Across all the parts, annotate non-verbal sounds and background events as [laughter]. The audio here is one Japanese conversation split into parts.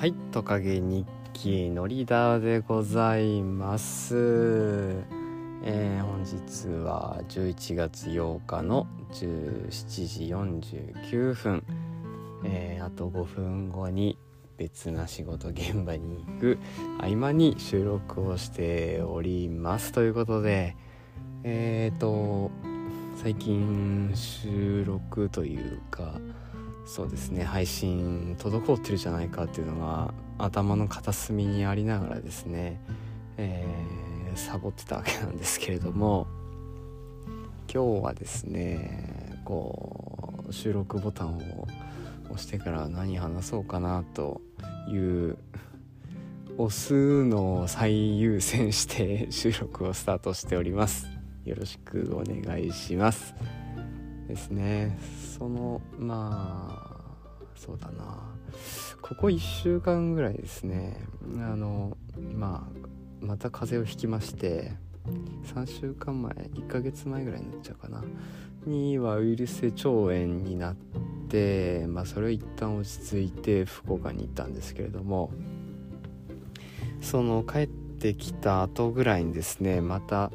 はいトカゲ日記のリーダーでございます、えー本日は11月8日の17時49分、えーあと5分後に別な仕事現場に行く合間に収録をしております。ということでえっ、と最近収録というかそうですね。配信滞ってるじゃないかっていうのが頭の片隅にありながらですね、えーサボってたわけなんですけれども今日はですねこう収録ボタンを押してから何話そうかなという押すのを最優先して収録をスタートしております。よろしくお願いします。ですね。そのまあそうだな。ここ1週間ぐらいですね。あのまあまた風邪をひきまして3週間前1ヶ月前ぐらいになっちゃうかな。にはウイルス性腸炎になってまあそれを一旦落ち着いて福岡に行ったんですけれども。その帰ってきた後ぐらいにですねまた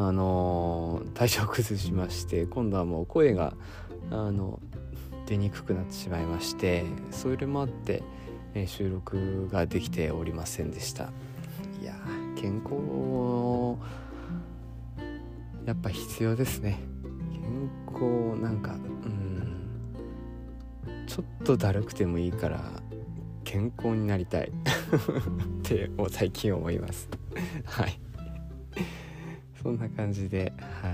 あの体調崩しまして今度はもう声があの出にくくなってしまいましてそれもあって、え収録ができておりませんでした。いや健康やっぱ必要ですね。健康なんかうんちょっとだるくてもいいから健康になりたい。[laughs] って最近思います。はい。そんな感じで。は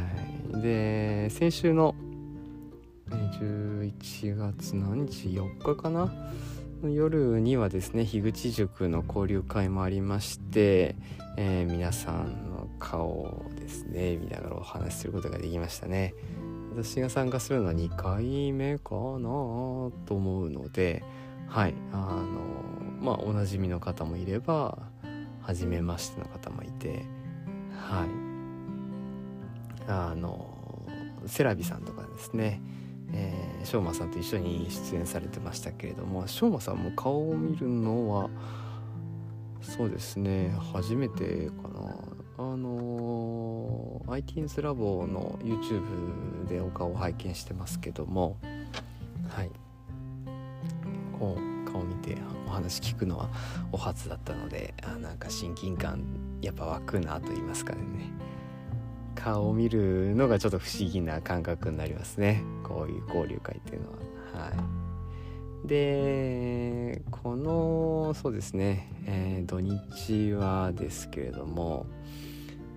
い。で先週の11月何日？4日かな？夜にはですね樋口塾の交流会もありまして、えー皆さんの顔をですね見ながらお話しすることができましたね。私が参加するのは2回目かなと思うのではい。あのまあおなじみの方もいれば初めましての方もいてはい。あのセラビさんとかですね。えー、しょうまさんと一緒に出演されてましたけれどもしょうまさんも顔を見るのはそうですね初めてかな。あのー、IT's ラボの YouTube でお顔を拝見してますけどもはい。こう顔見てお話聞くのはお初だったのであなんか親近感やっぱ湧くなと言いますかね。顔を見るのがちょっと不思議な感覚になりますね。こういう交流会っていうのは。はい。でこのそうですね、えー土日はですけれども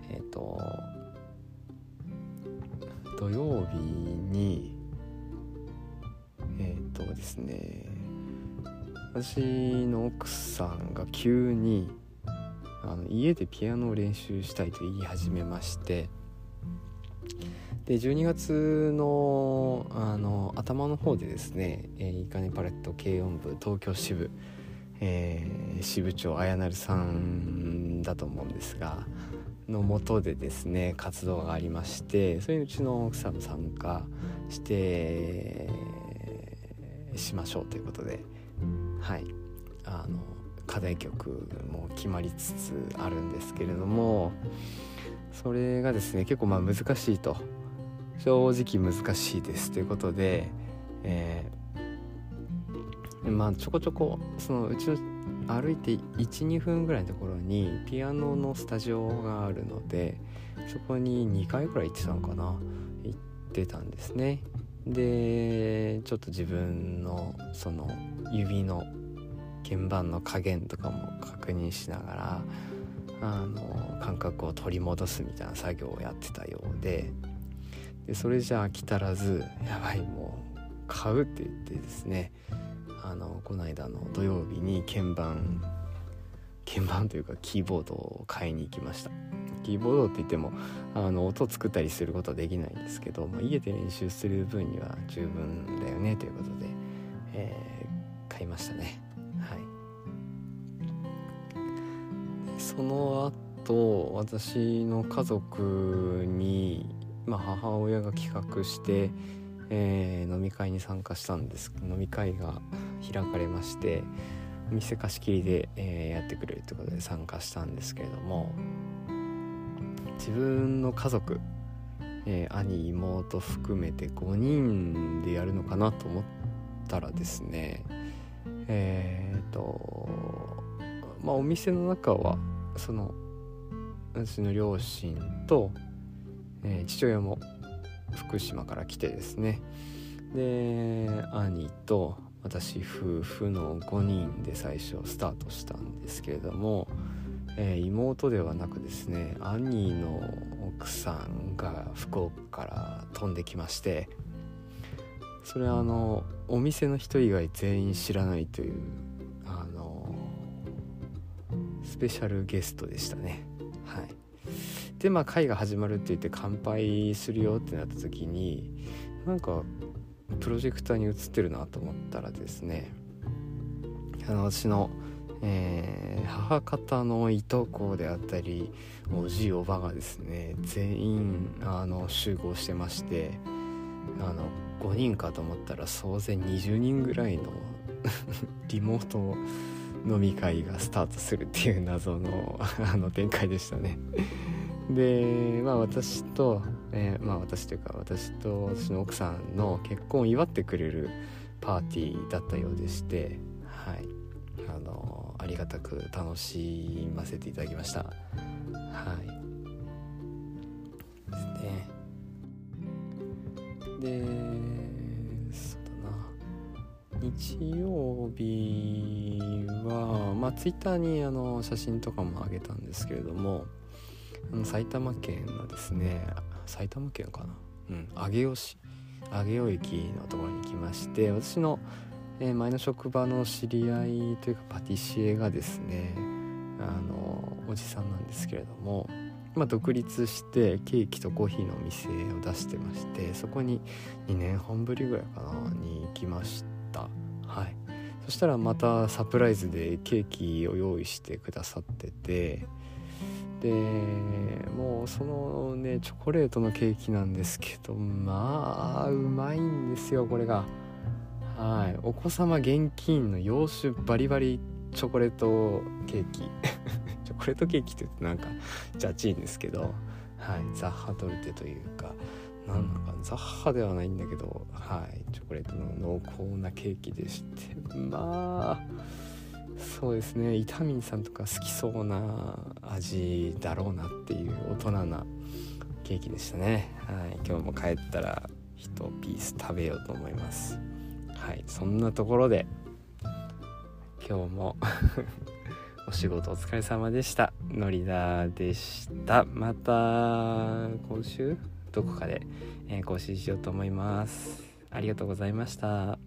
えっ、と土曜日にえっ、とですね私の奥さんが急にあの家でピアノを練習したいと言い始めましてで12月のあの頭の方でですね、えー、いいかねパレット軽音部東京支部、えー支部長綾成さんだと思うんですがのもとでですね活動がありましてそれにうちの奥さんも参加してしましょうということではい。あの課題曲も決まりつつあるんですけれどもそれがですね結構まあ難しいと正直難しいですということで、えーまあちょこちょこそのうちの歩いて12分ぐらいのところにピアノのスタジオがあるのでそこに2回ぐらい行ってたのかな行ってたんですね。でちょっと自分のその指の鍵盤の加減とかも確認しながらあの感覚を取り戻すみたいな作業をやってたようででそれじゃ飽き足らずやばいもう買うって言ってですねあのこの間の土曜日に鍵盤鍵盤というかキーボードを買いに行きました。キーボードって言ってもあの音作ったりすることはできないんですけど、まあ、家で練習する分には十分だよねということで、えー買いましたね。はい。その後私の家族に、まあ、母親が企画して、えー飲み会に参加したんです。飲み会が開かれまして店貸し切りで、えー、やってくれるということで参加したんですけれども自分の家族、えー、兄妹含めて5人でやるのかなと思ったらですねえっ、とまあお店の中はその私の両親と、えー、父親も福島から来てですね。で兄と私夫婦の5人で最初スタートしたんですけれども、えー、妹ではなくですね兄の奥さんが福岡から飛んできましてそれはあのお店の人以外全員知らないというあのスペシャルゲストでしたね。はい。でまあ会が始まるって言って乾杯するよってなった時になんかプロジェクターに映ってるなと思ったらですねあの私の、えー、母方のいとこであったりおじいおばがですね全員あの集合してましてあの5人かと思ったら総勢20人ぐらいの [laughs] リモート飲み会がスタートするっていう謎のあの展開でしたね。でまあ私と、えー、まあ私というか私と私の奥さんの結婚を祝ってくれるパーティーだったようでしてはい。あのありがたく楽しませていただきました。はい。ですね。でそうだな。日曜日はまあツイッターにあの写真とかもあげたんですけれども埼玉県のですね埼玉県かな？うん。上尾市。上尾駅のところに来まして私の、えー、前の職場の知り合いというかパティシエがですねあのおじさんなんですけれども、まあ、独立してケーキとコーヒーのお店を出してましてそこに2年半ぶりぐらいかなに行きました。はい。そしたらまたサプライズでケーキを用意してくださっててでもうそのねチョコレートのケーキなんですけどまあうまいんですよこれが。はい。お子様現金の洋酒バリバリチョコレートケーキ。[laughs] チョコレートケーキって言うとなんかジャチいんですけどはい。ザッハトルテというかなんかザッハではないんだけどはい。チョコレートの濃厚なケーキでしてまあそうですね。イタミンさんとか好きそうな味だろうなっていう大人なケーキでしたね。はい。今日も帰ったら1ピース食べようと思います。はい。そんなところで今日も [laughs] お仕事お疲れ様でした。のりだでした。また今週？どこかで、更新しようと思います。ありがとうございました。